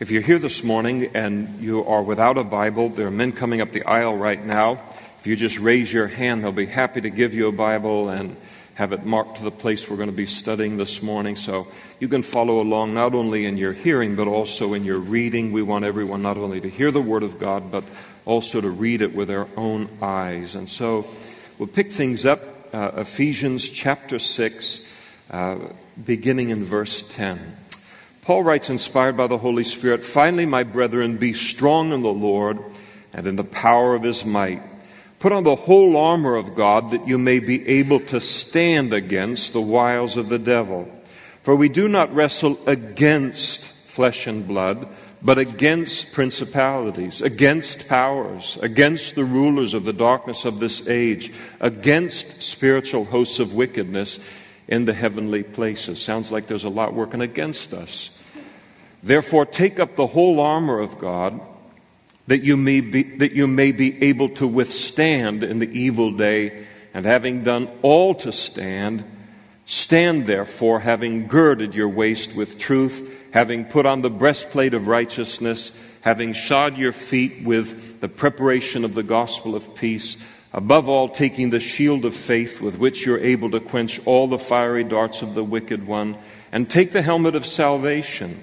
If you're here this morning and you are without a Bible, there are men coming up the aisle right now. If you just raise your hand, they'll be happy to give you a Bible and have it marked to the place we're going to be studying this morning. So you can follow along not only in your hearing, but also in your reading. We want everyone not only to hear the Word of God, but also to read it with their own eyes. And so we'll pick things up, uh, Ephesians chapter 6, uh, beginning in verse 10. Paul writes, inspired by the Holy Spirit, Finally, my brethren, be strong in the Lord and in the power of his might. Put on the whole armor of God that you may be able to stand against the wiles of the devil. For we do not wrestle against flesh and blood, but against principalities, against powers, against the rulers of the darkness of this age, against spiritual hosts of wickedness in the heavenly places. Sounds like there's a lot working against us. Therefore, take up the whole armor of God that you may be, that you may be able to withstand in the evil day, and having done all to stand, stand therefore, having girded your waist with truth, having put on the breastplate of righteousness, having shod your feet with the preparation of the gospel of peace, above all, taking the shield of faith with which you're able to quench all the fiery darts of the wicked one, and take the helmet of salvation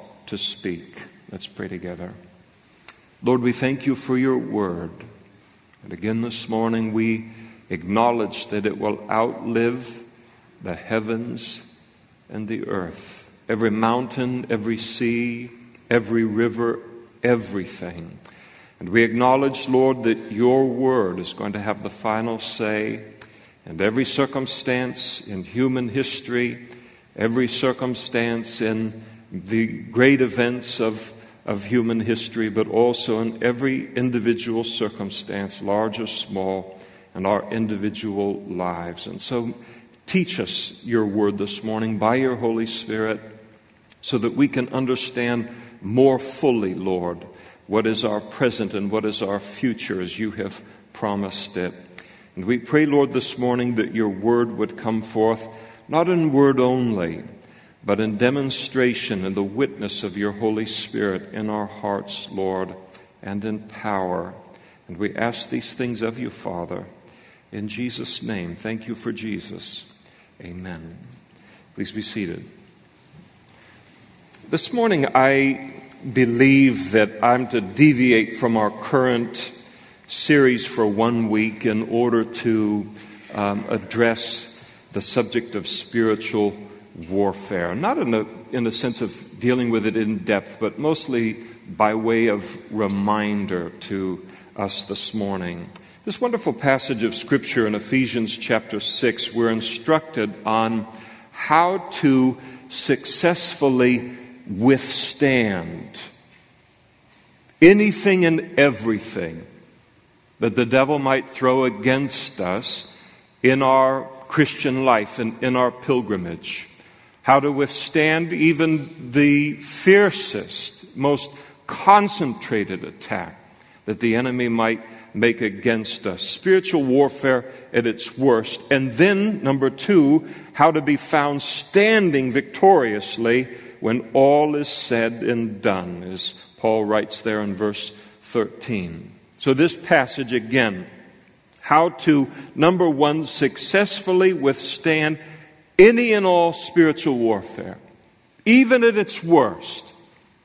to speak. Let's pray together. Lord, we thank you for your word. And again this morning, we acknowledge that it will outlive the heavens and the earth. Every mountain, every sea, every river, everything. And we acknowledge, Lord, that your word is going to have the final say. And every circumstance in human history, every circumstance in the great events of, of human history, but also in every individual circumstance, large or small, in our individual lives. And so, teach us your word this morning by your Holy Spirit so that we can understand more fully, Lord, what is our present and what is our future as you have promised it. And we pray, Lord, this morning that your word would come forth not in word only but in demonstration and the witness of your Holy Spirit in our hearts, Lord, and in power. And we ask these things of you, Father, in Jesus' name. Thank you for Jesus. Amen. Please be seated. This morning, I believe that I'm to deviate from our current series for one week in order to um, address the subject of spiritual warfare. Not in the, in the sense of dealing with it in depth, but mostly by way of reminder to us this morning. This wonderful passage of Scripture in Ephesians chapter 6, we're instructed on how to successfully withstand anything and everything that the devil might throw against us in our Christian life and in our pilgrimage how to withstand even the fiercest, most concentrated attack that the enemy might make against us. Spiritual warfare at its worst. And then, number two, how to be found standing victoriously when all is said and done, as Paul writes there in verse 13. So, this passage again, how to, number one, successfully withstand any and all spiritual warfare, even at its worst.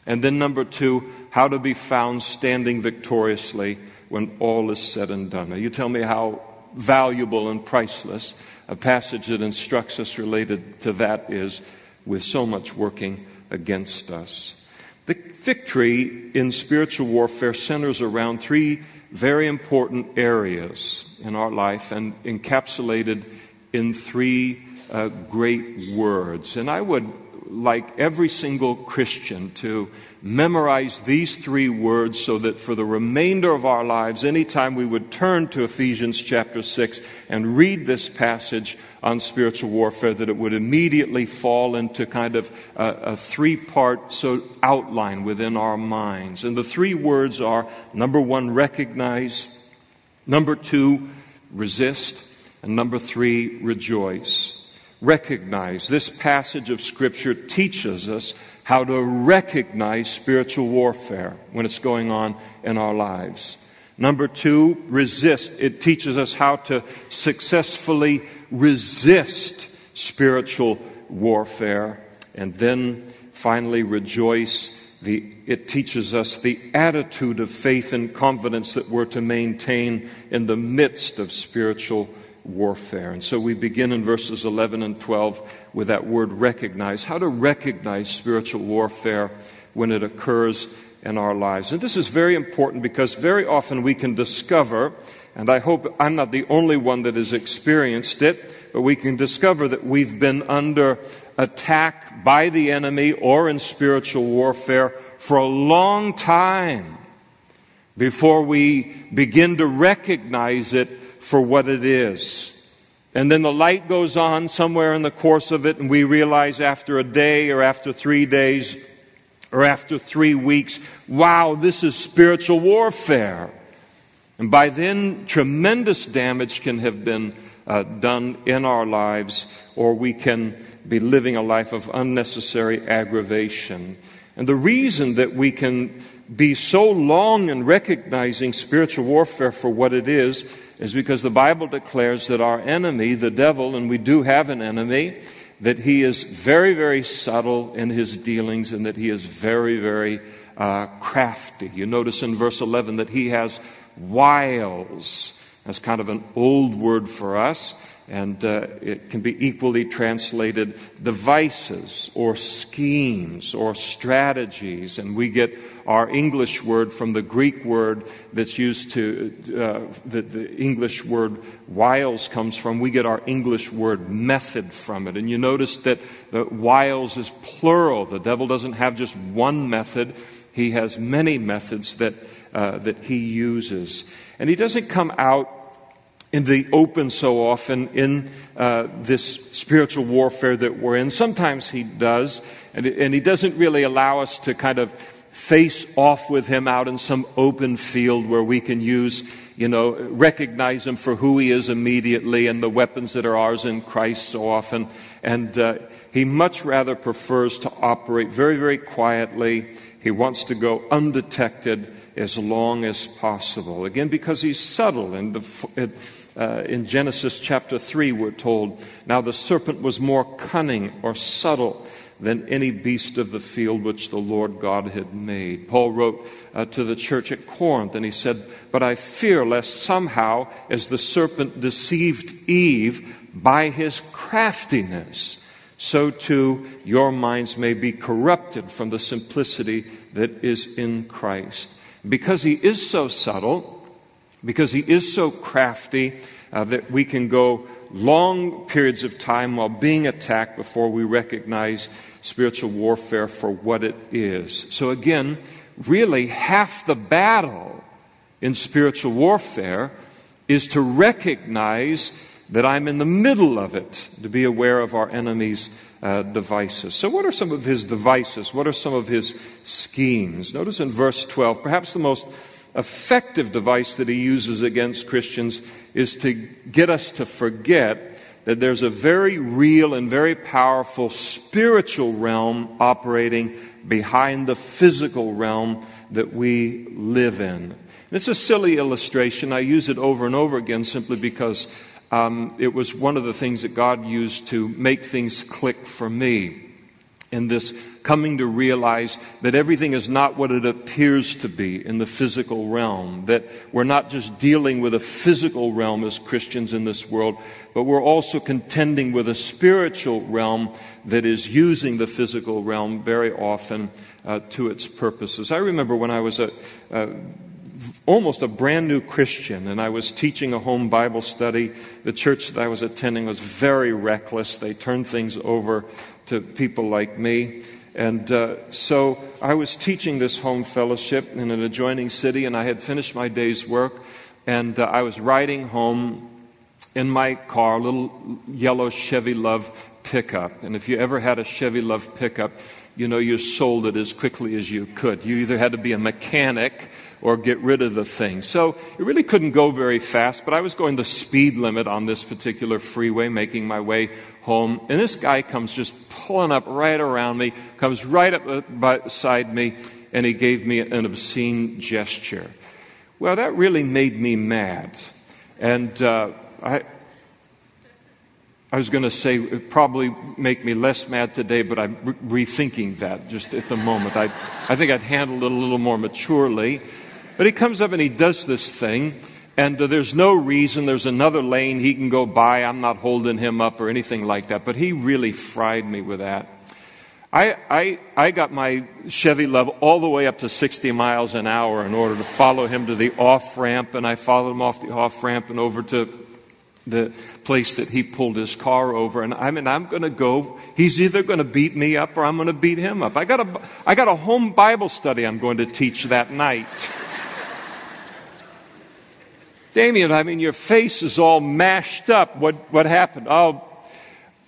And then, number two, how to be found standing victoriously when all is said and done. Now, you tell me how valuable and priceless a passage that instructs us related to that is, with so much working against us. The victory in spiritual warfare centers around three very important areas in our life and encapsulated in three Uh, great words. And I would like every single Christian to memorize these three words so that for the remainder of our lives, anytime we would turn to Ephesians chapter 6 and read this passage on spiritual warfare, that it would immediately fall into kind of a, a three part so outline within our minds. And the three words are number one, recognize, number two, resist, and number three, rejoice. Recognize. This passage of Scripture teaches us how to recognize spiritual warfare when it's going on in our lives. Number two, resist. It teaches us how to successfully resist spiritual warfare. And then finally, rejoice. The, it teaches us the attitude of faith and confidence that we're to maintain in the midst of spiritual warfare. And so we begin in verses 11 and 12 with that word recognize. How to recognize spiritual warfare when it occurs in our lives. And this is very important because very often we can discover, and I hope I'm not the only one that has experienced it, but we can discover that we've been under attack by the enemy or in spiritual warfare for a long time before we begin to recognize it for what it is. And then the light goes on somewhere in the course of it, and we realize after a day or after three days or after three weeks, wow, this is spiritual warfare. And by then, tremendous damage can have been uh, done in our lives, or we can be living a life of unnecessary aggravation. And the reason that we can be so long in recognizing spiritual warfare for what it is is because the Bible declares that our enemy, the devil, and we do have an enemy, that he is very, very subtle in his dealings and that he is very, very uh, crafty. You notice in verse 11 that he has wiles. That's kind of an old word for us, and uh, it can be equally translated devices or schemes or strategies. And we get our English word from the Greek word that's used to, uh, the English word wiles comes from. We get our English word method from it. And you notice that the wiles is plural. The devil doesn't have just one method, he has many methods that, uh, that he uses. And he doesn't come out in the open so often in uh, this spiritual warfare that we're in. Sometimes he does, and, and he doesn't really allow us to kind of face off with him out in some open field where we can use, you know, recognize him for who he is immediately and the weapons that are ours in Christ so often. And uh, he much rather prefers to operate very, very quietly. He wants to go undetected as long as possible. Again, because he's subtle. And the, uh, in Genesis chapter 3, we're told, Now the serpent was more cunning or subtle than any beast of the field which the Lord God had made. Paul wrote uh, to the church at Corinth, and he said, But I fear lest somehow, as the serpent deceived Eve by his craftiness, so too your minds may be corrupted from the simplicity that is in Christ. Because he is so subtle, because he is so crafty, uh, that we can go long periods of time while being attacked before we recognize spiritual warfare for what it is. So, again, really, half the battle in spiritual warfare is to recognize that I'm in the middle of it, to be aware of our enemy's uh, devices. So, what are some of his devices? What are some of his schemes? Notice in verse 12, perhaps the most effective device that he uses against Christians is to get us to forget that there's a very real and very powerful spiritual realm operating behind the physical realm that we live in. It's a silly illustration. I use it over and over again simply because um, it was one of the things that God used to make things click for me in this coming to realize that everything is not what it appears to be in the physical realm, that we're not just dealing with a physical realm as Christians in this world, but we're also contending with a spiritual realm that is using the physical realm very often uh, to its purposes. I remember when I was a, almost a brand new Christian, and I was teaching a home Bible study. The church that I was attending was very reckless. They turned things over to people like me. And uh, so I was teaching this home fellowship in an adjoining city, and I had finished my day's work, and uh, I was riding home in my car, a little yellow Chevy LUV pickup. And if you ever had a Chevy LUV pickup, you know you sold it as quickly as you could. You either had to be a mechanic or get rid of the thing. So it really couldn't go very fast, but I was going the speed limit on this particular freeway, making my way home. And this guy comes just pulling up right around me, comes right up beside me, and he gave me an obscene gesture. Well, that really made me mad. And uh, I, I was going to say it probably make me less mad today, but I'm re- rethinking that just at the moment. I, I think I'd handled it a little more maturely. But he comes up and he does this thing, and uh, there's no reason. There's another lane he can go by. I'm not holding him up or anything like that. But he really fried me with that. I, I, I got my Chevy LUV all the way up to 60 miles an hour in order to follow him to the off ramp, and I followed him off the off ramp and over to the place that he pulled his car over. And I mean, I'm going to go. He's either going to beat me up or I'm going to beat him up. I got a, I got a home Bible study I'm going to teach that night. Damien, I mean, your face is all mashed up. What, what happened? Oh,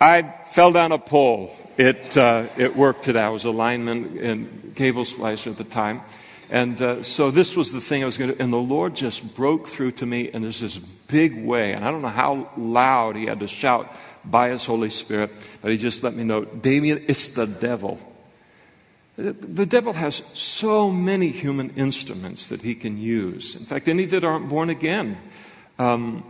I fell down a pole. It, uh, it worked today. I was a lineman and cable splicer at the time. And uh, so this was the thing I was going to, and the Lord just broke through to me, and there's this big way, and I don't know how loud he had to shout by his Holy Spirit, but he just let me know, Damien, it's the devil. The devil has so many human instruments that he can use. In fact, any that aren't born again um,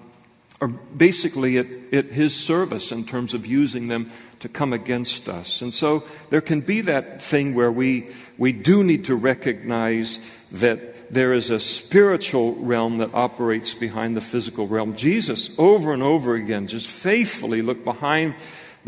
are basically at, at his service in terms of using them to come against us. And so there can be that thing where we, we do need to recognize that there is a spiritual realm that operates behind the physical realm. Jesus, over and over again, just faithfully looked behind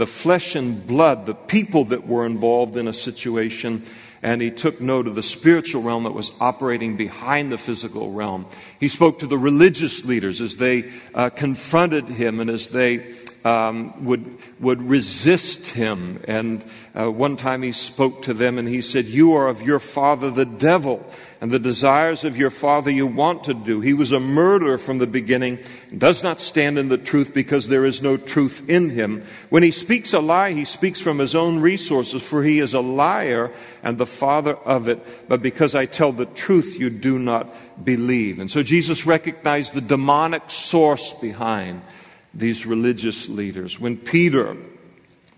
the flesh and blood, the people that were involved in a situation, and he took note of the spiritual realm that was operating behind the physical realm. He spoke to the religious leaders as they uh, confronted him and as they um, would, would resist him. And uh, one time he spoke to them and he said, You are of your father the devil, and the desires of your father you want to do. He was a murderer from the beginning, and does not stand in the truth because there is no truth in him. When he speaks a lie, he speaks from his own resources, for he is a liar and the father of it. But because I tell the truth, you do not believe. And so Jesus recognized the demonic source behind these religious leaders. When Peter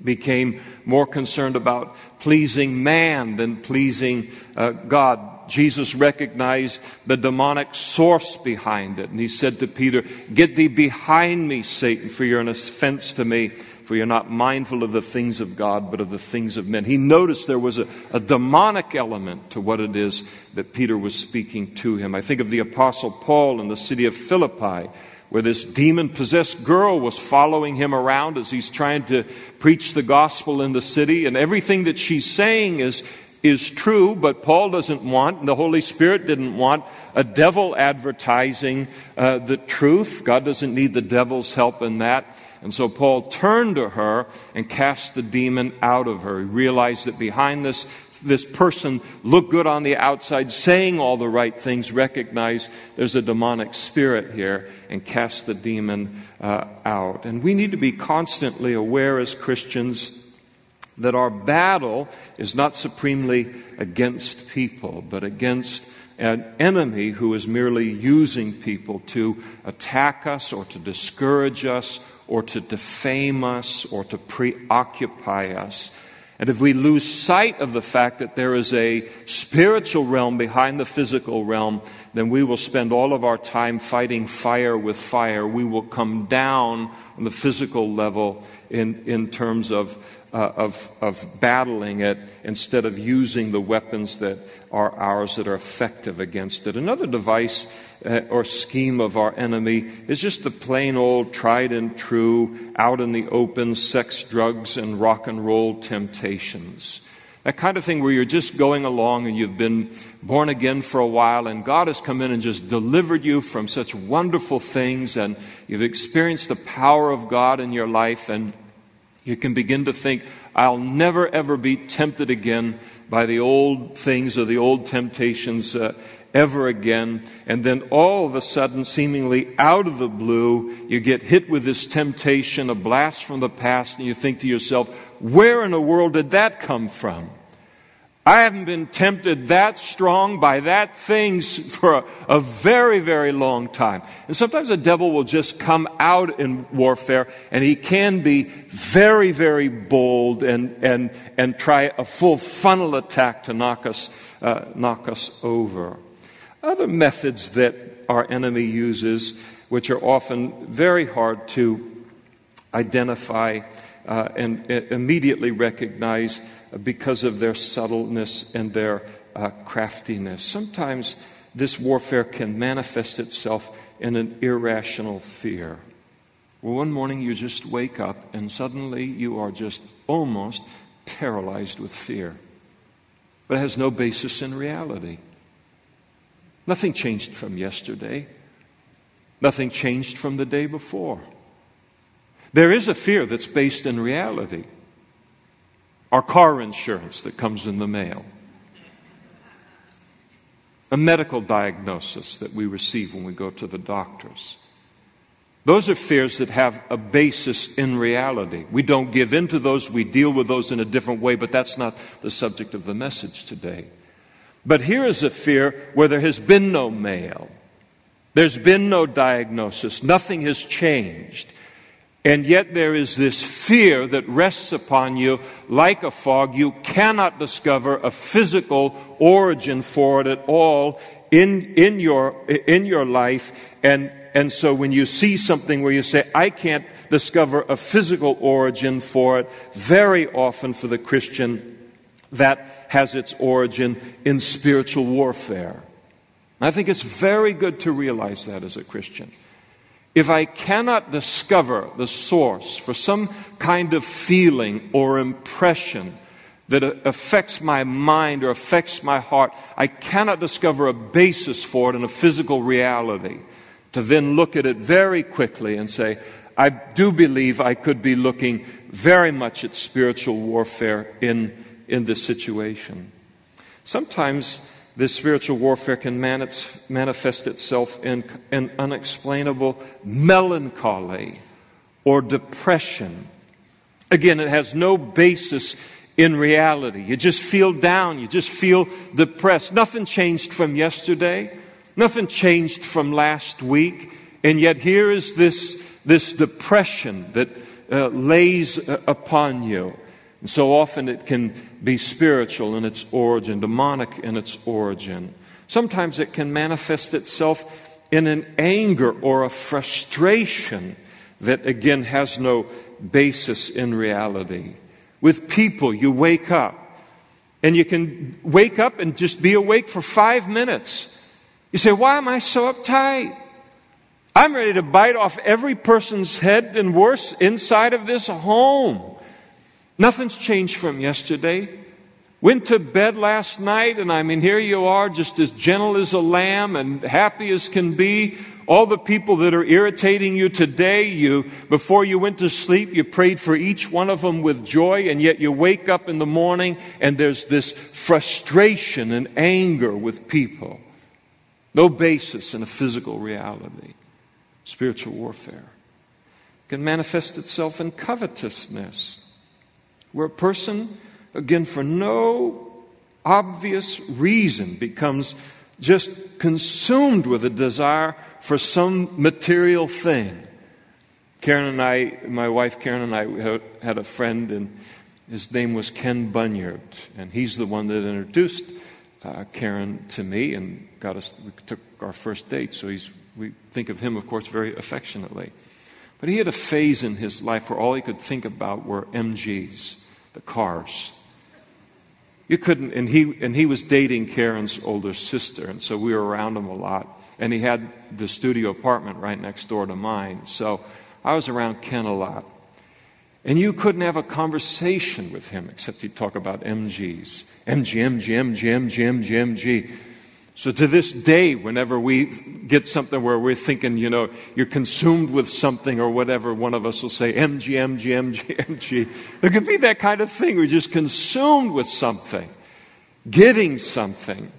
became more concerned about pleasing man than pleasing uh, God, Jesus recognized the demonic source behind it. And he said to Peter, Get thee behind me, Satan, for you're an offense to me, for you're not mindful of the things of God, but of the things of men. He noticed there was a, a demonic element to what it is that Peter was speaking to him. I think of the Apostle Paul in the city of Philippi where this demon possessed girl was following him around as he's trying to preach the gospel in the city. And everything that she's saying is, is true, but Paul doesn't want, and the Holy Spirit didn't want, a devil advertising uh, the truth. God doesn't need the devil's help in that. And so Paul turned to her and cast the demon out of her. He realized that behind this this person look good on the outside, saying all the right things, recognize there's a demonic spirit here and cast the demon uh, out. And we need to be constantly aware as Christians that our battle is not supremely against people, but against an enemy who is merely using people to attack us or to discourage us or to defame us or to preoccupy us. And if we lose sight of the fact that there is a spiritual realm behind the physical realm, then we will spend all of our time fighting fire with fire. We will come down on the physical level in, in terms of, uh, of, of battling it instead of using the weapons that are ours that are effective against it. Another device uh, or scheme of our enemy is just the plain old tried and true out in the open sex, drugs, and rock and roll temptations. That kind of thing where you're just going along and you've been born again for a while and God has come in and just delivered you from such wonderful things and you've experienced the power of God in your life and you can begin to think, I'll never ever be tempted again by the old things or the old temptations uh, ever again. And then all of a sudden, seemingly out of the blue, you get hit with this temptation, a blast from the past, and you think to yourself, where in the world did that come from? I haven't been tempted that strong by that things for a, a, very, very long time. And sometimes the devil will just come out in warfare and he can be very, very bold and, and, and try a full funnel attack to knock us, uh, knock us over. Other methods that our enemy uses, which are often very hard to identify, uh, and immediately recognize because of their subtleness and their uh, craftiness. Sometimes this warfare can manifest itself in an irrational fear. Well, one morning you just wake up and suddenly you are just almost paralyzed with fear. But it has no basis in reality. Nothing changed from yesterday. Nothing changed from the day before. There is a fear that's based in reality. Our car insurance that comes in the mail. A medical diagnosis that we receive when we go to the doctors. Those are fears that have a basis in reality. We don't give in to those, we deal with those in a different way, but that's not the subject of the message today. But here is a fear where there has been no mail. There's been no diagnosis. Nothing has changed. And yet there is this fear that rests upon you like a fog. You cannot discover a physical origin for it at all in, in, your, in your life. And, and so when you see something where you say, I can't discover a physical origin for it, very often for the Christian, that has its origin in spiritual warfare. I think it's very good to realize that as a Christian. If I cannot discover the source for some kind of feeling or impression that affects my mind or affects my heart, I cannot discover a basis for it in a physical reality. To then look at it very quickly and say, I do believe I could be looking very much at spiritual warfare in, in this situation. Sometimes this spiritual warfare can manifest itself in an unexplainable melancholy or depression. Again, it has no basis in reality. You just feel down, you just feel depressed. Nothing changed from yesterday, nothing changed from last week, and yet here is this, this depression that uh, lays uh, upon you. And so often it can be spiritual in its origin, demonic in its origin. Sometimes it can manifest itself in an anger or a frustration that again has no basis in reality. With people, you wake up and you can wake up and just be awake for five minutes. You say, Why am I so uptight? I'm ready to bite off every person's head and worse inside of this home. Nothing's changed from yesterday. Went to bed last night, and I mean, here you are, just as gentle as a lamb and happy as can be. All the people that are irritating you today, you, before you went to sleep, you prayed for each one of them with joy, and yet you wake up in the morning and there's this frustration and anger with people. No basis in a physical reality. Spiritual warfare can manifest itself in covetousness where a person, again, for no obvious reason, becomes just consumed with a desire for some material thing. Karen and I, my wife Karen and I had a friend, and his name was Ken Bunyard, and he's the one that introduced uh, Karen to me and got us. We took our first date, so he's, we think of him, of course, very affectionately. But he had a phase in his life where all he could think about were MGs the cars. You couldn't, and he, and he was dating Karen's older sister, and so we were around him a lot. And he had the studio apartment right next door to mine. So I was around Ken a lot. And you couldn't have a conversation with him except he'd talk about MGs. MG, MG, MG, MG, MG, MG. So to this day, whenever we get something where we're thinking, you know, you're consumed with something or whatever, one of us will say, MG, MG, MG, MG. There could be that kind of thing. We're just consumed with something, getting something.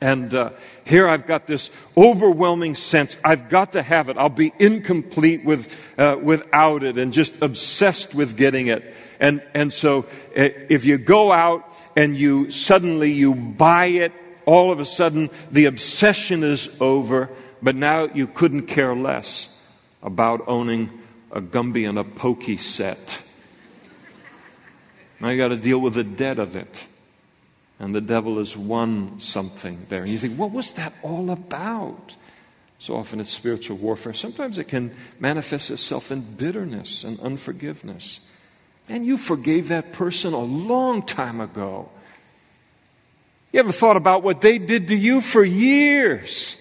And uh, here I've got this overwhelming sense I've got to have it. I'll be incomplete with, uh, without it and just obsessed with getting it. And, and so uh, if you go out and you suddenly you buy it, all of a sudden the obsession is over, but now you couldn't care less about owning a Gumby and a Pokey set. Now you got to deal with the debt of it and the devil has won something there. And you think, what was that all about? So often it's spiritual warfare. Sometimes it can manifest itself in bitterness and unforgiveness. And you forgave that person a long time ago. You ever thought about what they did to you for years?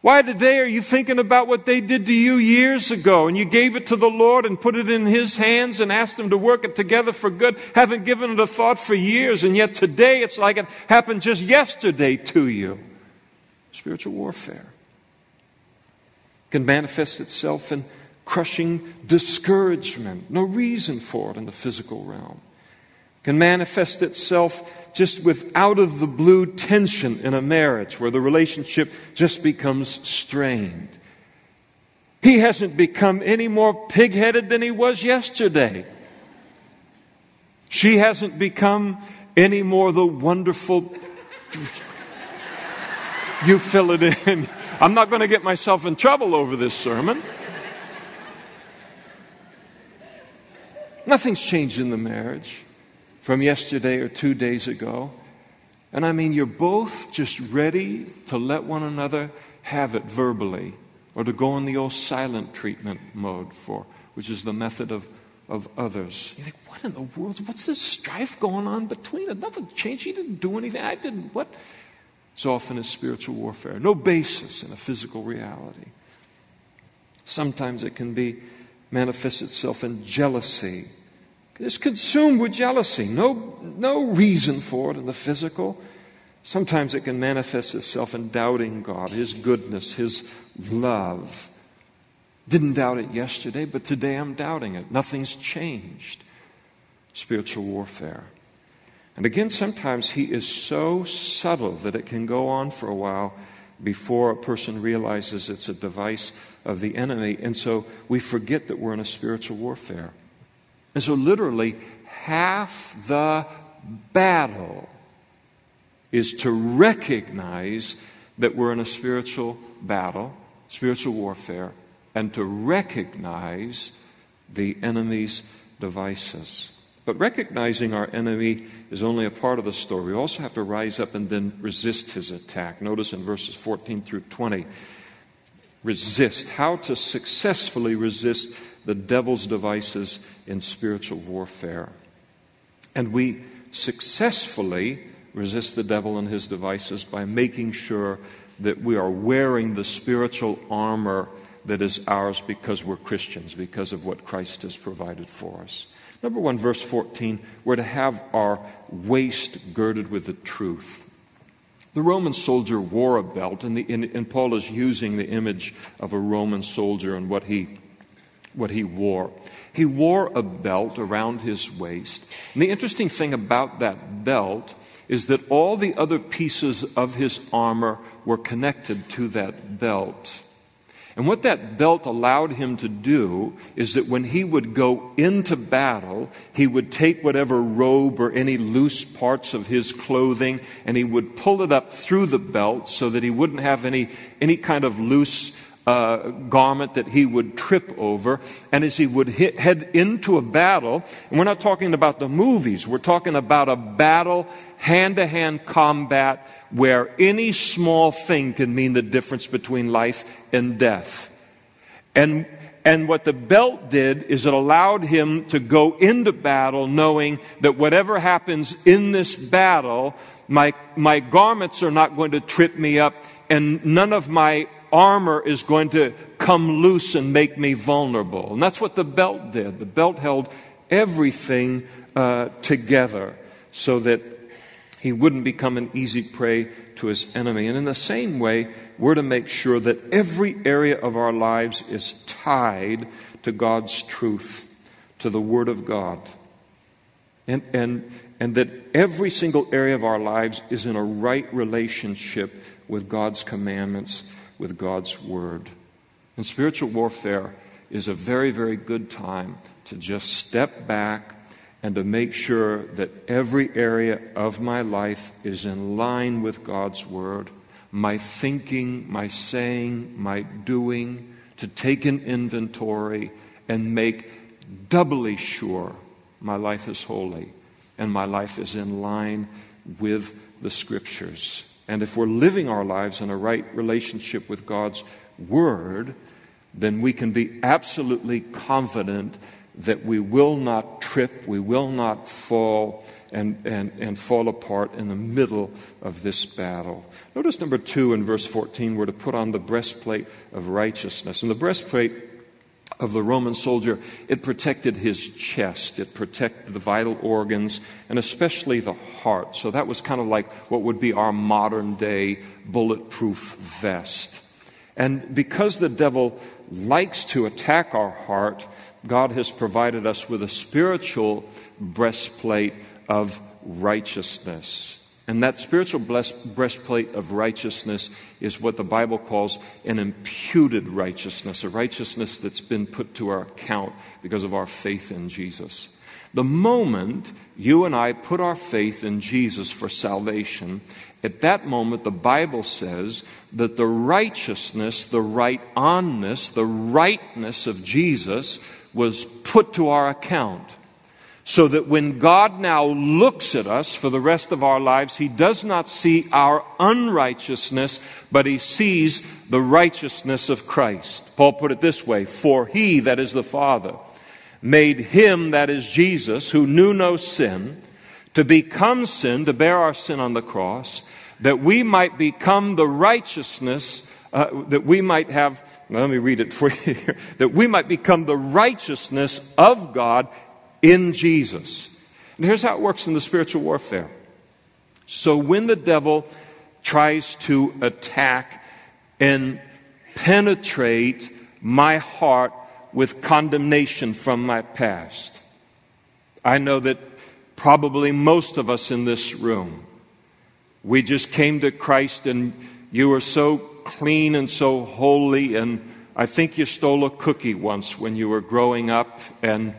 Why today are you thinking about what they did to you years ago and you gave it to the Lord and put it in His hands and asked Him to work it together for good? Haven't given it a thought for years and yet today it's like it happened just yesterday to you. Spiritual warfare can manifest itself in crushing discouragement. No reason for it in the physical realm. Can manifest itself just with out of the blue tension in a marriage where the relationship just becomes strained. He hasn't become any more pig headed than he was yesterday. She hasn't become any more the wonderful. You fill it in. I'm not going to get myself in trouble over this sermon. Nothing's changed in the marriage from yesterday or two days ago. And I mean, you're both just ready to let one another have it verbally or to go in the old silent treatment mode for, which is the method of, of others. You think, what in the world? What's this strife going on between us? Nothing changed. He didn't do anything. I didn't. What? It's often it's spiritual warfare. No basis in a physical reality. Sometimes it can be manifest itself in jealousy is consumed with jealousy. No, no reason for it in the physical. Sometimes it can manifest itself in doubting God, His goodness, His love. Didn't doubt it yesterday, but today I'm doubting it. Nothing's changed. Spiritual warfare. And again, sometimes he is so subtle that it can go on for a while before a person realizes it's a device of the enemy. And so we forget that we're in a spiritual warfare. And so, literally, half the battle is to recognize that we're in a spiritual battle, spiritual warfare, and to recognize the enemy's devices. But recognizing our enemy is only a part of the story. We also have to rise up and then resist his attack. Notice in verses 14 through 20 resist, how to successfully resist the devil's devices in spiritual warfare. And we successfully resist the devil and his devices by making sure that we are wearing the spiritual armor that is ours because we're Christians, because of what Christ has provided for us. Number one, verse 14, we're to have our waist girded with the truth. The Roman soldier wore a belt, and, the, and, and Paul is using the image of a Roman soldier and what he what he wore. He wore a belt around his waist. And the interesting thing about that belt is that all the other pieces of his armor were connected to that belt. And what that belt allowed him to do is that when he would go into battle, he would take whatever robe or any loose parts of his clothing and he would pull it up through the belt so that he wouldn't have any, any kind of loose uh, garment that he would trip over. And as he would hit, head into a battle, and we're not talking about the movies, we're talking about a battle, hand to hand combat, where any small thing can mean the difference between life and death. And and what the belt did is it allowed him to go into battle knowing that whatever happens in this battle, my, my garments are not going to trip me up and none of my armor is going to come loose and make me vulnerable. And that's what the belt did. The belt held everything uh, together so that he wouldn't become an easy prey to his enemy. And in the same way, we're to make sure that every area of our lives is tied to God's truth, to the Word of God. And, and, and that every single area of our lives is in a right relationship with God's commandments, with God's Word. And spiritual warfare is a very, very good time to just step back and to make sure that every area of my life is in line with God's Word. My thinking, my saying, my doing, to take an inventory and make doubly sure my life is holy and my life is in line with the Scriptures. And if we're living our lives in a right relationship with God's Word, then we can be absolutely confident that we will not trip, we will not fall, and, and, and fall apart in the middle of this battle. Notice number two in verse 14, we're to put on the breastplate of righteousness. And the breastplate of the Roman soldier, it protected his chest, it protected the vital organs, and especially the heart. So that was kind of like what would be our modern day bulletproof vest. And because the devil likes to attack our heart, God has provided us with a spiritual breastplate of righteousness. And that spiritual breastplate of righteousness is what the Bible calls an imputed righteousness, a righteousness that's been put to our account because of our faith in Jesus. The moment you and I put our faith in Jesus for salvation, at that moment the Bible says that the righteousness, the right onness, the rightness of Jesus was put to our account. So that when God now looks at us for the rest of our lives, He does not see our unrighteousness, but He sees the righteousness of Christ. Paul put it this way For He, that is the Father, made Him, that is Jesus, who knew no sin, to become sin, to bear our sin on the cross, that we might become the righteousness, uh, that we might have let me read it for you here. That we might become the righteousness of God in Jesus. And here's how it works in the spiritual warfare. So when the devil tries to attack and penetrate my heart with condemnation from my past, I know that probably most of us in this room, we just came to Christ and you were so clean and so holy and I think you stole a cookie once when you were growing up and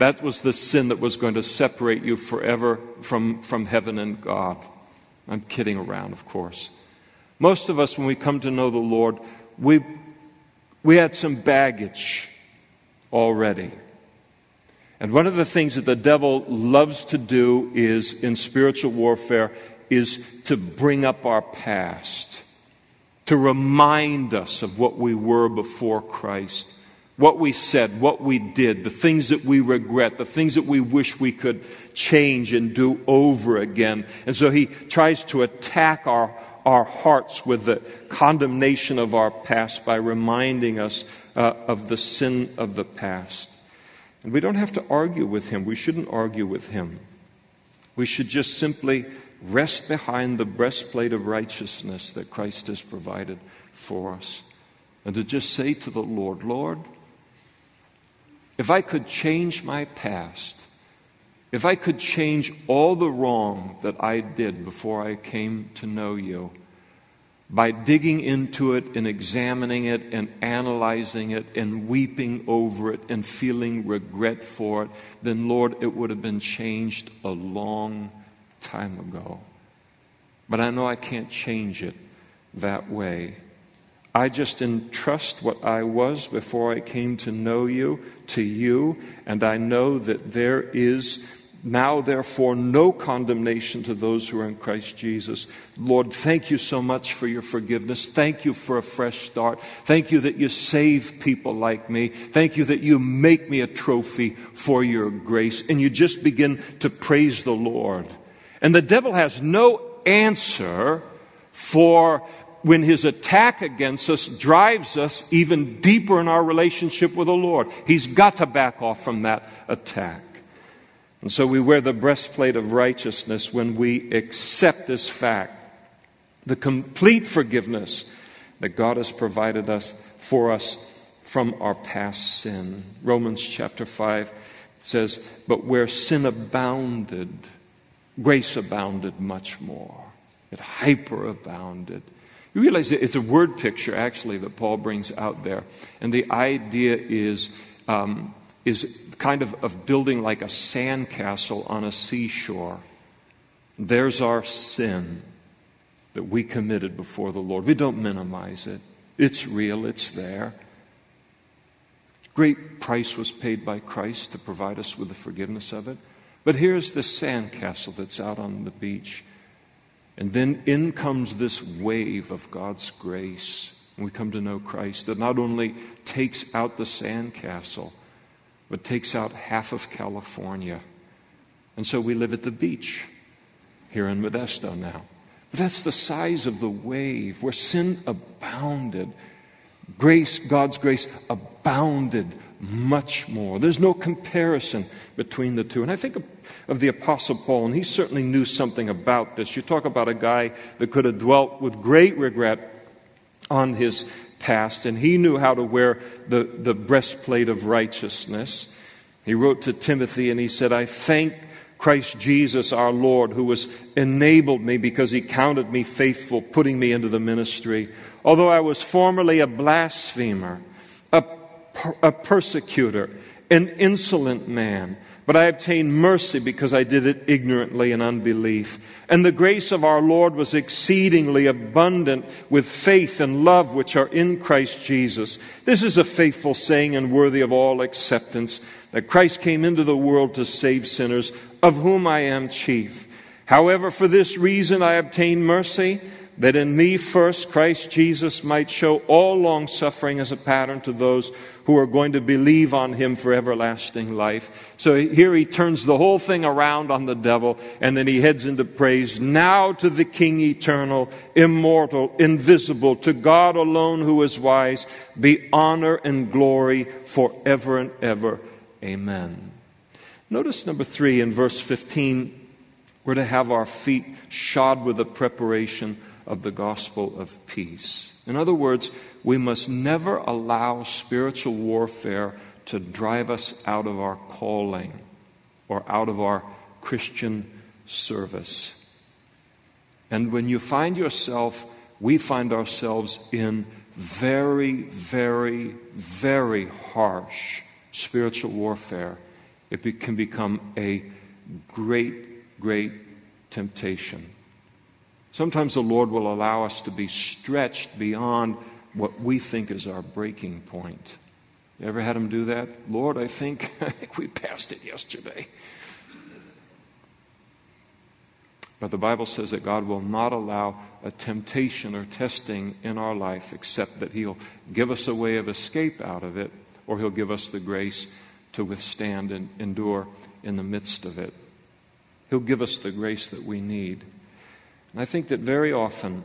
that was the sin that was going to separate you forever from, from heaven and God. I'm kidding around, of course. Most of us, when we come to know the Lord, we, we had some baggage already. And one of the things that the devil loves to do is, in spiritual warfare, is to bring up our past, to remind us of what we were before Christ what we said, what we did, the things that we regret, the things that we wish we could change and do over again. And so he tries to attack our, our hearts with the condemnation of our past by reminding us uh, of the sin of the past. And we don't have to argue with him. We shouldn't argue with him. We should just simply rest behind the breastplate of righteousness that Christ has provided for us. And to just say to the Lord, Lord, if I could change my past, if I could change all the wrong that I did before I came to know you, by digging into it and examining it and analyzing it and weeping over it and feeling regret for it, then Lord, it would have been changed a long time ago. But I know I can't change it that way. I just entrust what I was before I came to know you to you, and I know that there is now, therefore, no condemnation to those who are in Christ Jesus. Lord, thank you so much for your forgiveness. Thank you for a fresh start. Thank you that you save people like me. Thank you that you make me a trophy for your grace. And you just begin to praise the Lord. And the devil has no answer for when his attack against us drives us even deeper in our relationship with the Lord. He's got to back off from that attack. And so we wear the breastplate of righteousness when we accept this fact the complete forgiveness that God has provided us for us from our past sin. Romans chapter 5 says, But where sin abounded, grace abounded much more. It hyperabounded. You realize it's a word picture, actually, that Paul brings out there. And the idea is, um, is kind of, of building like a sandcastle on a seashore. There's our sin that we committed before the Lord. We don't minimize it, it's real, it's there. Great price was paid by Christ to provide us with the forgiveness of it. But here's the sandcastle that's out on the beach. And then in comes this wave of God's grace. And we come to know Christ that not only takes out the sandcastle, but takes out half of California. And so we live at the beach here in Modesto now. But that's the size of the wave where sin abounded. Grace, God's grace, abounded much more. There's no comparison between the two. And I think of, the Apostle Paul, and he certainly knew something about this. You talk about a guy that could have dwelt with great regret on his past, and he knew how to wear the, the breastplate of righteousness. He wrote to Timothy and he said, I thank Christ Jesus our Lord, who has enabled me because he counted me faithful, putting me into the ministry. Although I was formerly a blasphemer, a, a persecutor, an insolent man, but I obtained mercy because I did it ignorantly in unbelief. And the grace of our Lord was exceedingly abundant with faith and love which are in Christ Jesus. This is a faithful saying and worthy of all acceptance that Christ came into the world to save sinners, of whom I am chief. However, for this reason I obtained mercy that in me first Christ Jesus might show all long suffering as a pattern to those who are going to believe on him for everlasting life. So here he turns the whole thing around on the devil and then he heads into praise. Now to the King eternal, immortal, invisible, to God alone who is wise, be honor and glory forever and ever. Amen. Notice number three in verse 15, we're to have our feet shod with a preparation of the gospel of peace. In other words, we must never allow spiritual warfare to drive us out of our calling or out of our Christian service. And when you find yourself, we find ourselves in very, very, very harsh spiritual warfare, it can become a great, great temptation. Sometimes the Lord will allow us to be stretched beyond what we think is our breaking point. You ever had him do that? Lord, I think, I think we passed it yesterday. But the Bible says that God will not allow a temptation or testing in our life except that He'll give us a way of escape out of it, or He'll give us the grace to withstand and endure in the midst of it. He'll give us the grace that we need. And I think that very often,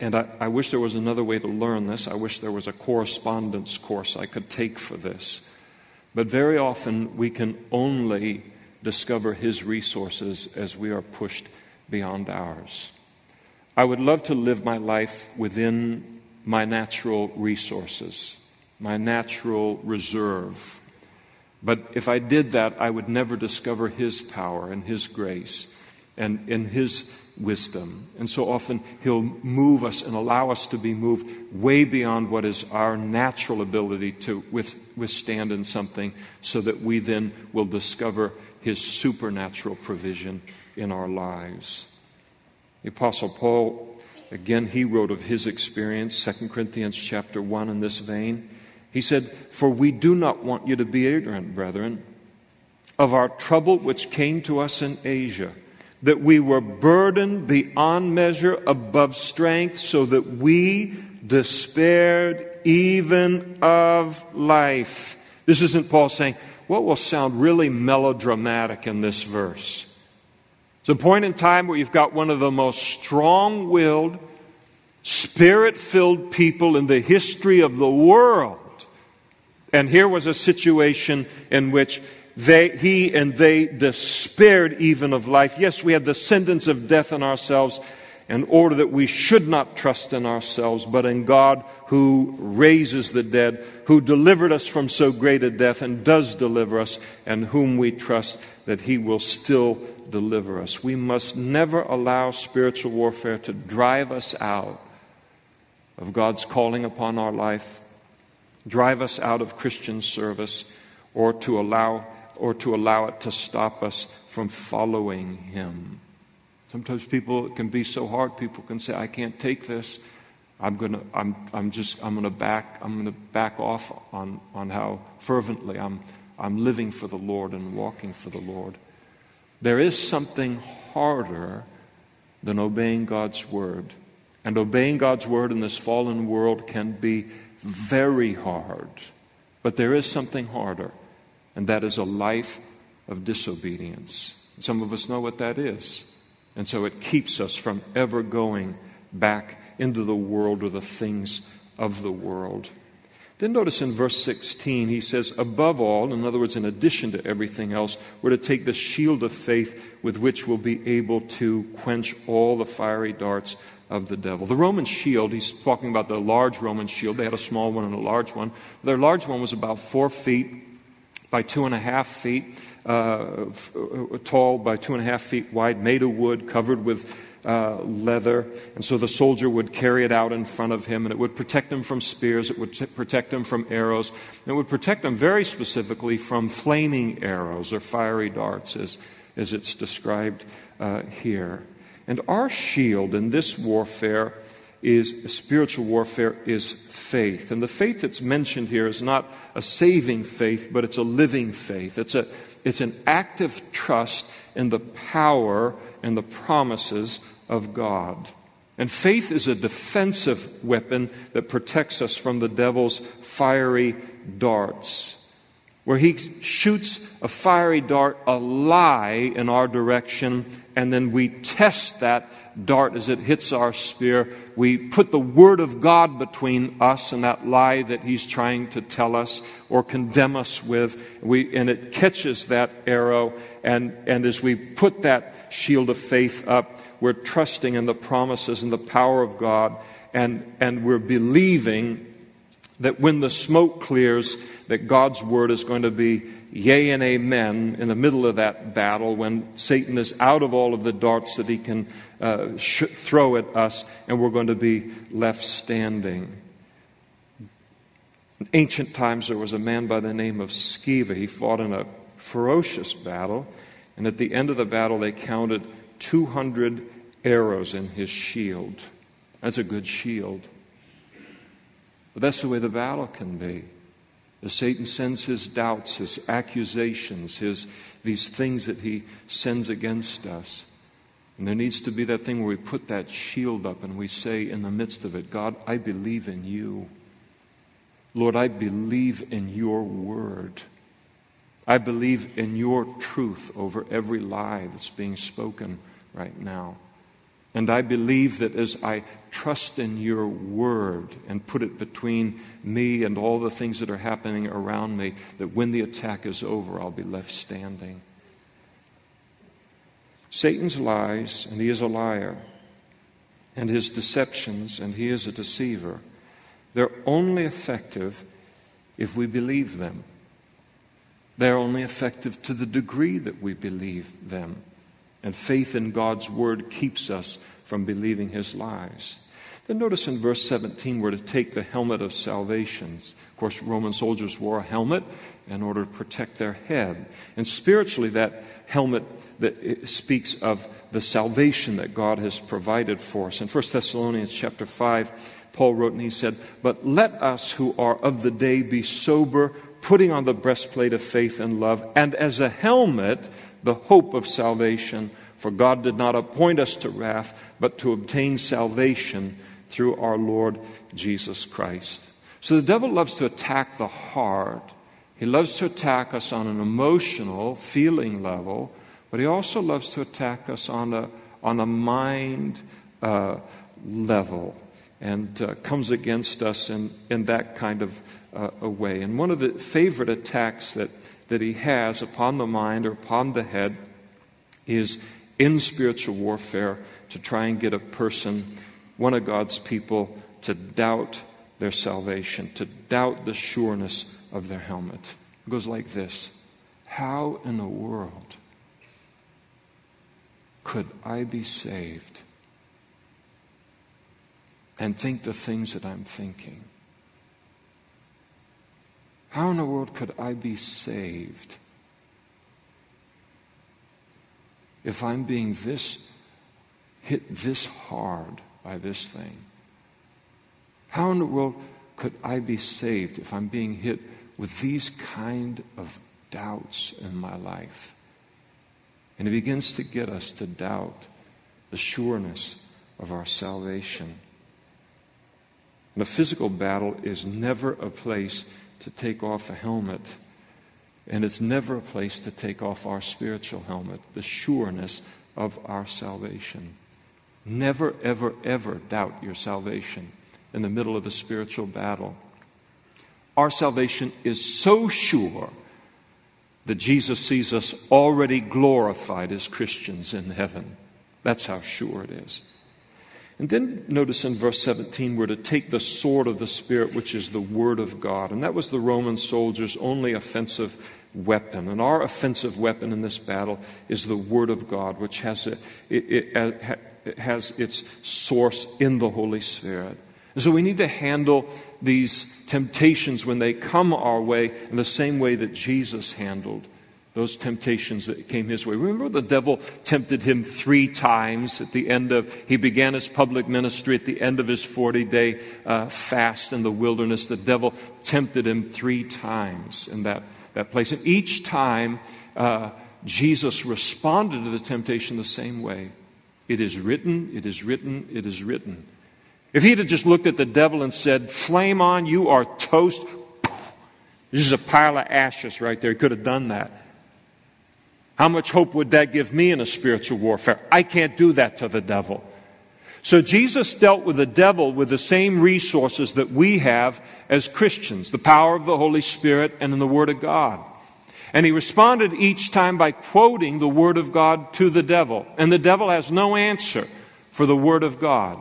and I, I, wish there was another way to learn this, I wish there was a correspondence course I could take for this. But very often we can only discover His resources as we are pushed beyond ours. I would love to live my life within my natural resources, my natural reserve. But if I did that, I would never discover His power and His grace and, in His wisdom. And so often He'll move us and allow us to be moved way beyond what is our natural ability to withstand in something so that we then will discover His supernatural provision in our lives. The Apostle Paul, again, he wrote of his experience, 2 Corinthians chapter 1 in this vein. He said, For we do not want you to be ignorant, brethren, of our trouble which came to us in Asia that we were burdened beyond measure above strength, so that we despaired even of life. This isn't Paul saying, what will sound really melodramatic in this verse? It's a point in time where you've got one of the most strong willed, spirit filled people in the history of the world. And here was a situation in which they, he and they despaired even of life. Yes, we had the sentence of death in ourselves in order that we should not trust in ourselves, but in God who raises the dead, who delivered us from so great a death and does deliver us, and whom we trust that he will still deliver us. We must never allow spiritual warfare to drive us out of God's calling upon our life, drive us out of Christian service, or to allow or to allow it to stop us from following him. Sometimes people can be so hard. People can say, "I can't take this. I'm gonna. I'm. I'm just. I'm gonna back. I'm gonna back off on on how fervently I'm. I'm living for the Lord and walking for the Lord." There is something harder than obeying God's word, and obeying God's word in this fallen world can be very hard. But there is something harder, and that is a life of disobedience. Some of us know what that is. And so it keeps us from ever going back into the world or the things of the world. Then notice in verse 16, he says, above all, in other words, in addition to everything else, we're to take the shield of faith with which we'll be able to quench all the fiery darts of the devil. The Roman shield, he's talking about the large Roman shield. They had a small one and a large one. Their large one was about four feet by two and a half feet uh, tall by two and a half feet wide, made of wood, covered with uh, leather. And so the soldier would carry it out in front of him, and it would protect him from spears, it would t- protect him from arrows, it would protect him very specifically from flaming arrows or fiery darts, as, as it's described uh, here. And our shield in this warfare is spiritual warfare is faith. And the faith that's mentioned here is not a saving faith, but it's a living faith. It's a it's an active trust in the power and the promises of God. And faith is a defensive weapon that protects us from the devil's fiery darts. Where he shoots a fiery dart, a lie in our direction, and then we test that dart as it hits our spear. We put the Word of God between us and that lie that He's trying to tell us or condemn us with. We, and it catches that arrow. And, and as we put that shield of faith up, we're trusting in the promises and the power of God. And, and we're believing that when the smoke clears, that God's Word is going to be yea and amen in the middle of that battle when Satan is out of all of the darts that he can uh, sh- throw at us, and we're going to be left standing. In ancient times, there was a man by the name of Scaeva. He fought in a ferocious battle, and at the end of the battle, they counted 200 arrows in his shield. That's a good shield. But that's the way the battle can be. As Satan sends his doubts, his accusations, his, these things that he sends against us. And there needs to be that thing where we put that shield up and we say in the midst of it, God, I believe in you. Lord, I believe in your word. I believe in your truth over every lie that's being spoken right now. And I believe that as I trust in your word and put it between me and all the things that are happening around me, that when the attack is over, I'll be left standing. Satan's lies, and he is a liar, and his deceptions, and he is a deceiver, they're only effective if we believe them. They're only effective to the degree that we believe them. And faith in God's word keeps us from believing his lies. Then notice in verse 17, we're to take the helmet of salvation. Of course, Roman soldiers wore a helmet in order to protect their head. And spiritually, that helmet that eh, speaks of the salvation that God has provided for us. In 1 Thessalonians chapter 5, Paul wrote and he said, But let us who are of the day be sober, putting on the breastplate of faith and love, and as a helmet, the hope of salvation. For God did not appoint us to wrath, but to obtain salvation through our Lord Jesus Christ. So the devil loves to attack the heart. He loves to attack us on an emotional, feeling level, but he also loves to attack us on a, on a mind uh, level. and uh, comes against us in, in that kind of uh, a way. And one of the favorite attacks that, that he has upon the mind or upon the head is in spiritual warfare to try and get a person, one of God's people, to doubt their salvation, to doubt the sureness of their helmet. It goes like this How in the world could I be saved and think the things that I'm thinking? How in the world could I be saved if I'm being this hit this hard by this thing? How in the world could I be saved if I'm being hit with these kind of doubts in my life? And it begins to get us to doubt the sureness of our salvation. And a physical battle is never a place to take off a helmet. And it's never a place to take off our spiritual helmet, the sureness of our salvation. Never, ever, ever doubt your salvation in the middle of a spiritual battle. Our salvation is so sure that Jesus sees us already glorified as Christians in heaven. That's how sure it is. And then notice in verse 17, we're to take the sword of the Spirit, which is the Word of God. And that was the Roman soldiers' only offensive weapon. And our offensive weapon in this battle is the Word of God, which has, a, it, it, uh, it has its source in the Holy Spirit. And so we need to handle these temptations when they come our way in the same way that Jesus handled those temptations that came his way. Remember, the devil tempted him three times at the end of, he began his public ministry at the end of his 40 day uh, fast in the wilderness. The devil tempted him three times in that, that place. And each time, uh, Jesus responded to the temptation the same way. It is written, it is written, it is written. If he'd have just looked at the devil and said, Flame on, you are toast, this is a pile of ashes right there. He could have done that. How much hope would that give me in a spiritual warfare? I can't do that to the devil. So Jesus dealt with the devil with the same resources that we have as Christians the power of the Holy Spirit and in the Word of God. And he responded each time by quoting the Word of God to the devil. And the devil has no answer for the Word of God.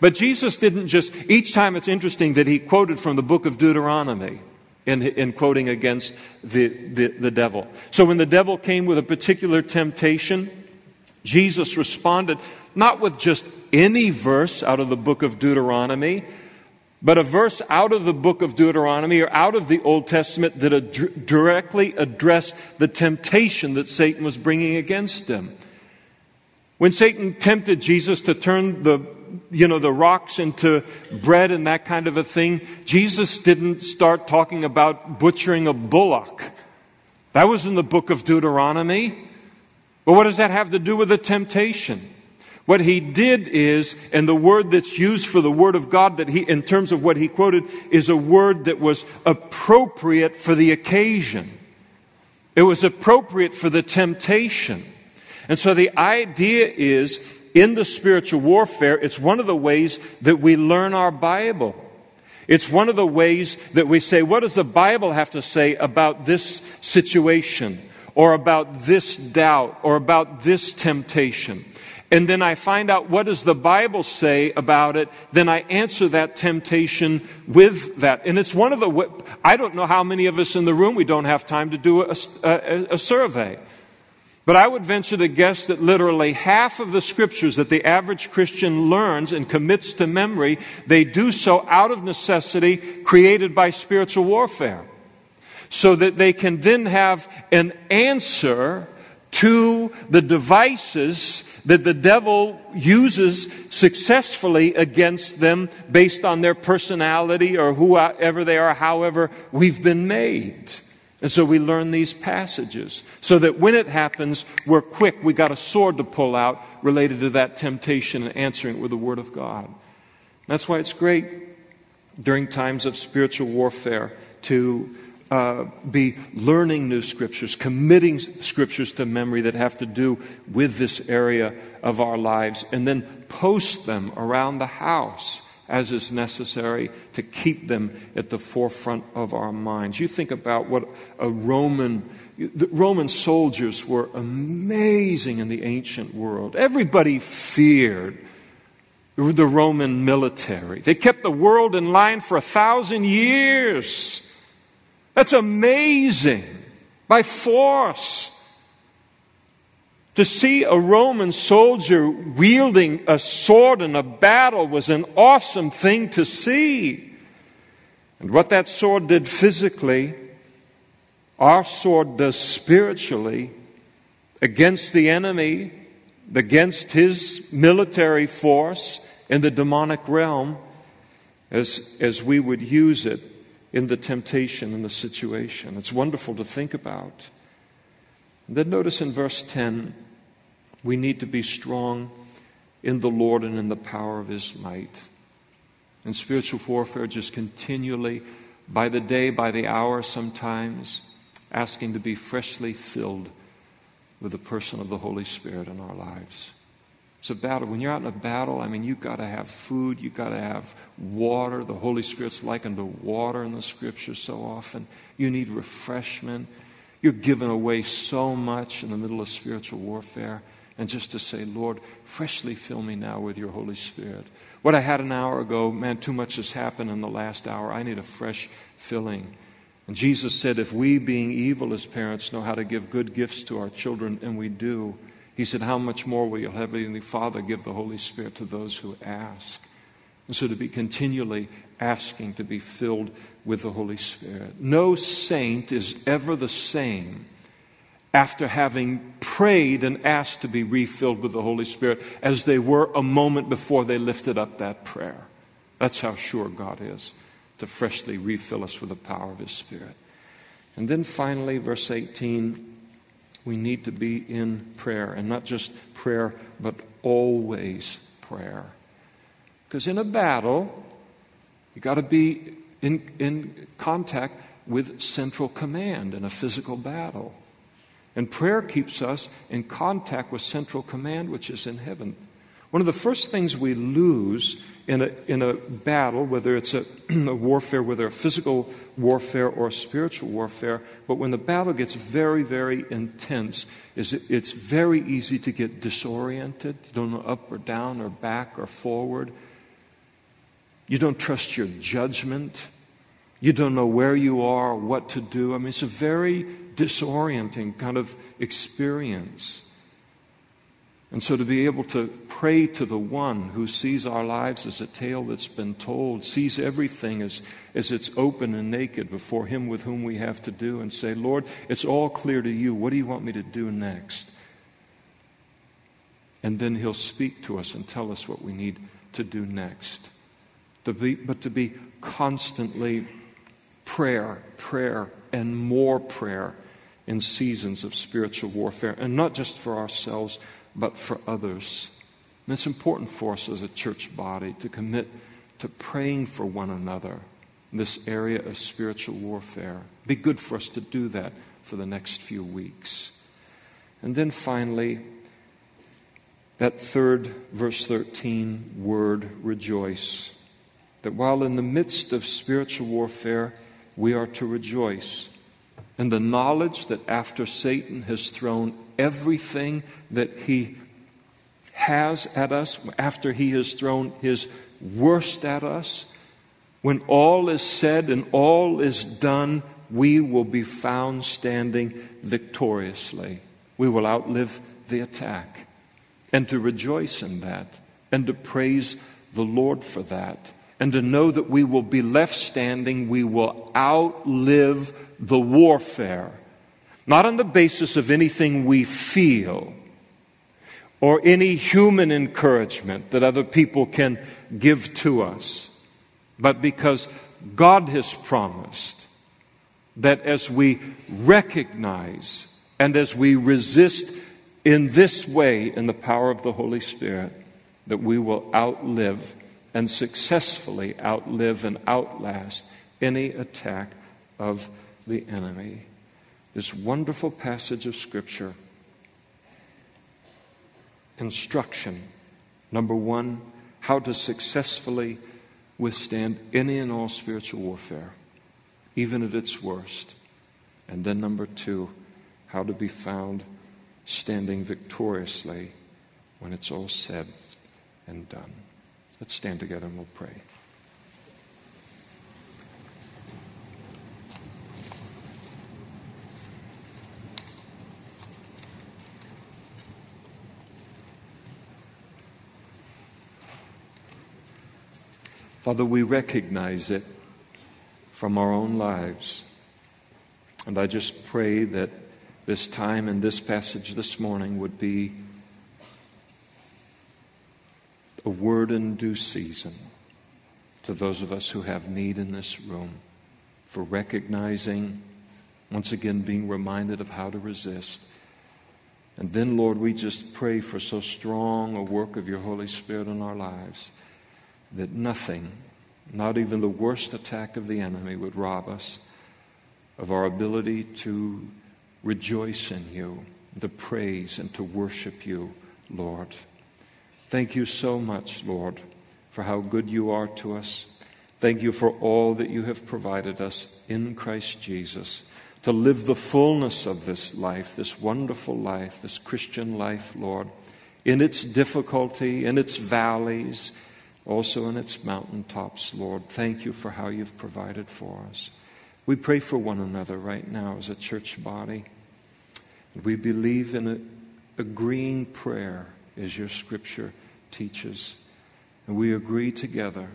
But Jesus didn't just, each time it's interesting that he quoted from the book of Deuteronomy in, in quoting against the, the, the devil. So when the devil came with a particular temptation, Jesus responded not with just any verse out of the book of Deuteronomy, but a verse out of the book of Deuteronomy or out of the Old Testament that ad- directly addressed the temptation that Satan was bringing against him. When Satan tempted Jesus to turn the you know, the rocks into bread and that kind of a thing, Jesus didn't start talking about butchering a bullock. That was in the book of Deuteronomy. But what does that have to do with the temptation? What he did is, and the word that's used for the word of God that he, in terms of what he quoted, is a word that was appropriate for the occasion. It was appropriate for the temptation. And so the idea is in the spiritual warfare, it's one of the ways that we learn our Bible. It's one of the ways that we say, what does the Bible have to say about this situation, or about this doubt, or about this temptation? And then I find out what does the Bible say about it, then I answer that temptation with that. And it's one of the, I don't know how many of us in the room, we don't have time to do a, a, a survey. But I would venture to guess that literally half of the scriptures that the average Christian learns and commits to memory, they do so out of necessity created by spiritual warfare. So that they can then have an answer to the devices that the devil uses successfully against them based on their personality or whoever they are, however we've been made. And so we learn these passages so that when it happens, we're quick. We got a sword to pull out related to that temptation and answering it with the Word of God. That's why it's great during times of spiritual warfare to uh, be learning new scriptures, committing scriptures to memory that have to do with this area of our lives, and then post them around the house as is necessary to keep them at the forefront of our minds. You think about what a Roman the Roman soldiers were amazing in the ancient world. Everybody feared the Roman military. They kept the world in line for a thousand years. That's amazing. By force. To see a Roman soldier wielding a sword in a battle was an awesome thing to see. And what that sword did physically, our sword does spiritually against the enemy, against his military force in the demonic realm, as, as we would use it in the temptation and the situation. It's wonderful to think about. And then notice in verse 10 we need to be strong in the Lord and in the power of His might. And spiritual warfare just continually, by the day, by the hour, sometimes, asking to be freshly filled with the person of the Holy Spirit in our lives. It's a battle. When you're out in a battle, I mean, you've got to have food, you've got to have water. The Holy Spirit's likened to water in the scriptures so often. You need refreshment. You're giving away so much in the middle of spiritual warfare and just to say, Lord, freshly fill me now with your Holy Spirit. What I had an hour ago, man, too much has happened in the last hour. I need a fresh filling. And Jesus said, if we, being evil as parents, know how to give good gifts to our children, and we do, he said, how much more will your Heavenly Father give the Holy Spirit to those who ask? And so to be continually asking to be filled with the Holy Spirit. No saint is ever the same after having prayed and asked to be refilled with the Holy Spirit as they were a moment before they lifted up that prayer. That's how sure God is to freshly refill us with the power of His Spirit. And then finally, verse 18, we need to be in prayer, and not just prayer, but always prayer. Because in a battle, you've got to be in, in contact with central command in a physical battle. And prayer keeps us in contact with central command, which is in heaven. One of the first things we lose in a, in a battle, whether it's a, a warfare, whether a physical warfare or spiritual warfare, but when the battle gets very, very intense, is it, it's very easy to get disoriented. You don't know up or down or back or forward. You don't trust your judgment. You don't know where you are what to do. I mean, it's a very disorienting kind of experience. And so to be able to pray to the one who sees our lives as a tale that's been told, sees everything as, as it's open and naked before him with whom we have to do, and say, Lord, it's all clear to you. What do you want me to do next? And then he'll speak to us and tell us what we need to do next. To be, but to be constantly prayer, prayer, and more prayer in seasons of spiritual warfare, and not just for ourselves, but for others. And it's important for us as a church body to commit to praying for one another in this area of spiritual warfare. Be good for us to do that for the next few weeks. And then finally, that third, verse 13 word, rejoice. That while in the midst of spiritual warfare, we are to rejoice and the knowledge that after Satan has thrown everything that he has at us, after he has thrown his worst at us, when all is said and all is done, we will be found standing victoriously. We will outlive the attack. And to rejoice in that, and to praise the Lord for that, and to know that we will be left standing, we will outlive the warfare, not on the basis of anything we feel or any human encouragement that other people can give to us, but because God has promised that as we recognize and as we resist in this way in the power of the Holy Spirit, that we will outlive and successfully outlive and outlast any attack of the enemy. This wonderful passage of Scripture. Instruction. Number one, how to successfully withstand any and all spiritual warfare, even at its worst. And then, number two, how to be found standing victoriously when it's all said and done. Let's stand together and we'll pray. Father, we recognize it from our own lives. And I just pray that this time and this passage this morning would be a word in due season to those of us who have need in this room for recognizing, once again, being reminded of how to resist. And then, Lord, we just pray for so strong a work of your Holy Spirit in our lives that nothing, not even the worst attack of the enemy, would rob us of our ability to rejoice in you, to praise and to worship you, Lord. Thank you so much, Lord, for how good you are to us. Thank you for all that you have provided us in Christ Jesus to live the fullness of this life, this wonderful life, this Christian life, Lord, in its difficulty, in its valleys, also in its mountaintops, Lord. Thank you for how you've provided for us. We pray for one another right now as a church body. We believe in a agreeing prayer as your scripture teaches. And we agree together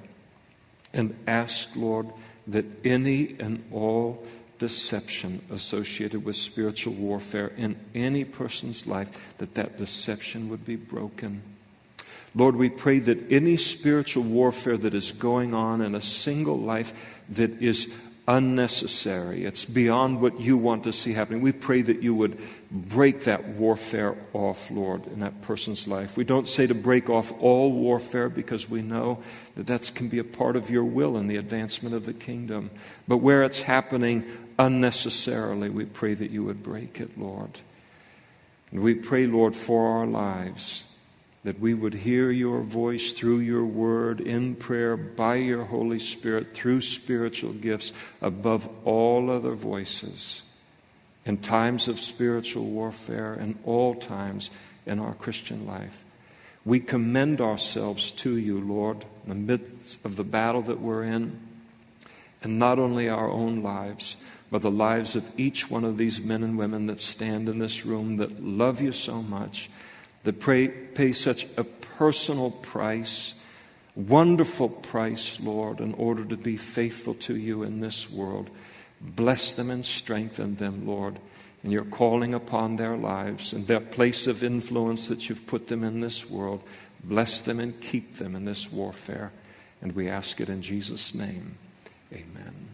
and ask, Lord, that any and all deception associated with spiritual warfare in any person's life, that that deception would be broken Lord, we pray that any spiritual warfare that is going on in a single life that is unnecessary, it's beyond what you want to see happening. We pray that you would break that warfare off, Lord, in that person's life. We don't say to break off all warfare because we know that that can be a part of your will in the advancement of the kingdom. But where it's happening unnecessarily, we pray that you would break it, Lord. And we pray, Lord, for our lives that we would hear your voice through your word, in prayer, by your Holy Spirit, through spiritual gifts, above all other voices, in times of spiritual warfare and all times in our Christian life. We commend ourselves to you, Lord, in the midst of the battle that we're in, and not only our own lives, but the lives of each one of these men and women that stand in this room that love you so much that pray, pay such a personal price, wonderful price, Lord, in order to be faithful to you in this world. Bless them and strengthen them, Lord, in your calling upon their lives and their place of influence that you've put them in this world. Bless them and keep them in this warfare. And we ask it in Jesus' name. Amen.